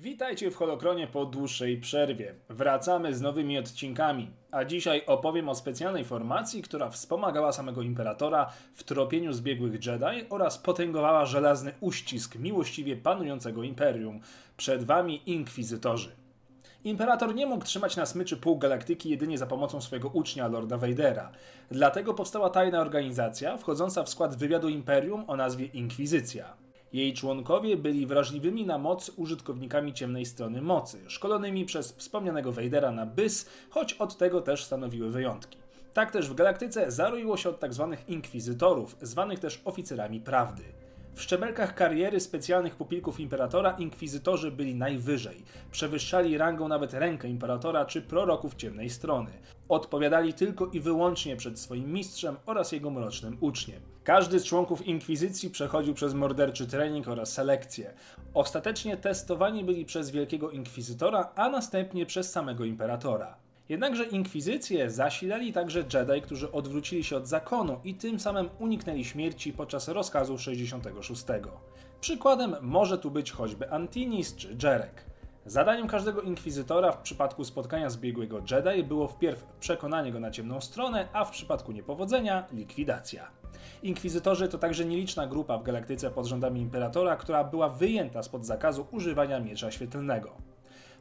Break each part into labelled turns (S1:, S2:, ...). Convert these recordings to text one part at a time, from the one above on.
S1: Witajcie w Holokronie po dłuższej przerwie. Wracamy z nowymi odcinkami, a dzisiaj opowiem o specjalnej formacji, która wspomagała samego Imperatora w tropieniu zbiegłych Jedi oraz potęgowała żelazny uścisk miłościwie panującego Imperium. Przed wami Inkwizytorzy. Imperator nie mógł trzymać na smyczy pół galaktyki jedynie za pomocą swojego ucznia Lorda Vadera. Dlatego powstała tajna organizacja wchodząca w skład wywiadu Imperium o nazwie Inkwizycja. Jej członkowie byli wrażliwymi na moc użytkownikami ciemnej strony mocy, szkolonymi przez wspomnianego Vadera na bys, choć od tego też stanowiły wyjątki. Tak też w galaktyce zaroiło się od tzw. Tak inkwizytorów, zwanych też oficerami prawdy. W szczebelkach kariery specjalnych pupilków imperatora inkwizytorzy byli najwyżej. Przewyższali rangą nawet rękę imperatora czy proroków ciemnej strony. Odpowiadali tylko i wyłącznie przed swoim mistrzem oraz jego mrocznym uczniem. Każdy z członków inkwizycji przechodził przez morderczy trening oraz selekcję. Ostatecznie testowani byli przez wielkiego inkwizytora, a następnie przez samego imperatora. Jednakże inkwizycję zasilali także Jedi, którzy odwrócili się od zakonu i tym samym uniknęli śmierci podczas rozkazu 66. Przykładem może tu być choćby Antinis czy Jerek. Zadaniem każdego inkwizytora w przypadku spotkania zbiegłego Jedi było wpierw przekonanie go na ciemną stronę, a w przypadku niepowodzenia likwidacja. Inkwizytorzy to także nieliczna grupa w galaktyce pod rządami imperatora, która była wyjęta spod zakazu używania miecza świetlnego.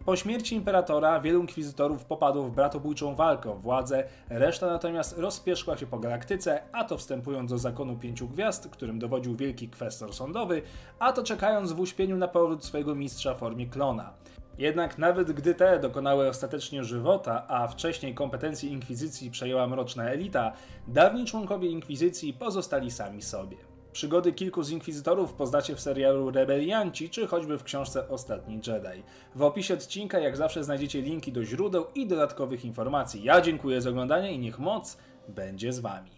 S1: Po śmierci imperatora wielu inkwizytorów popadło w bratobójczą walkę o władzę, reszta natomiast rozpieszkła się po galaktyce, a to wstępując do zakonu pięciu gwiazd, którym dowodził wielki kwestor sądowy, a to czekając w uśpieniu na powrót swojego mistrza w formie klona. Jednak nawet gdy te dokonały ostatecznie żywota, a wcześniej kompetencji inkwizycji przejęła mroczna elita, dawni członkowie inkwizycji pozostali sami sobie. Przygody kilku z inkwizytorów poznacie w serialu Rebelianci, czy choćby w książce Ostatni Jedi. W opisie odcinka jak zawsze znajdziecie linki do źródeł i dodatkowych informacji. Ja dziękuję za oglądanie i niech moc będzie z wami.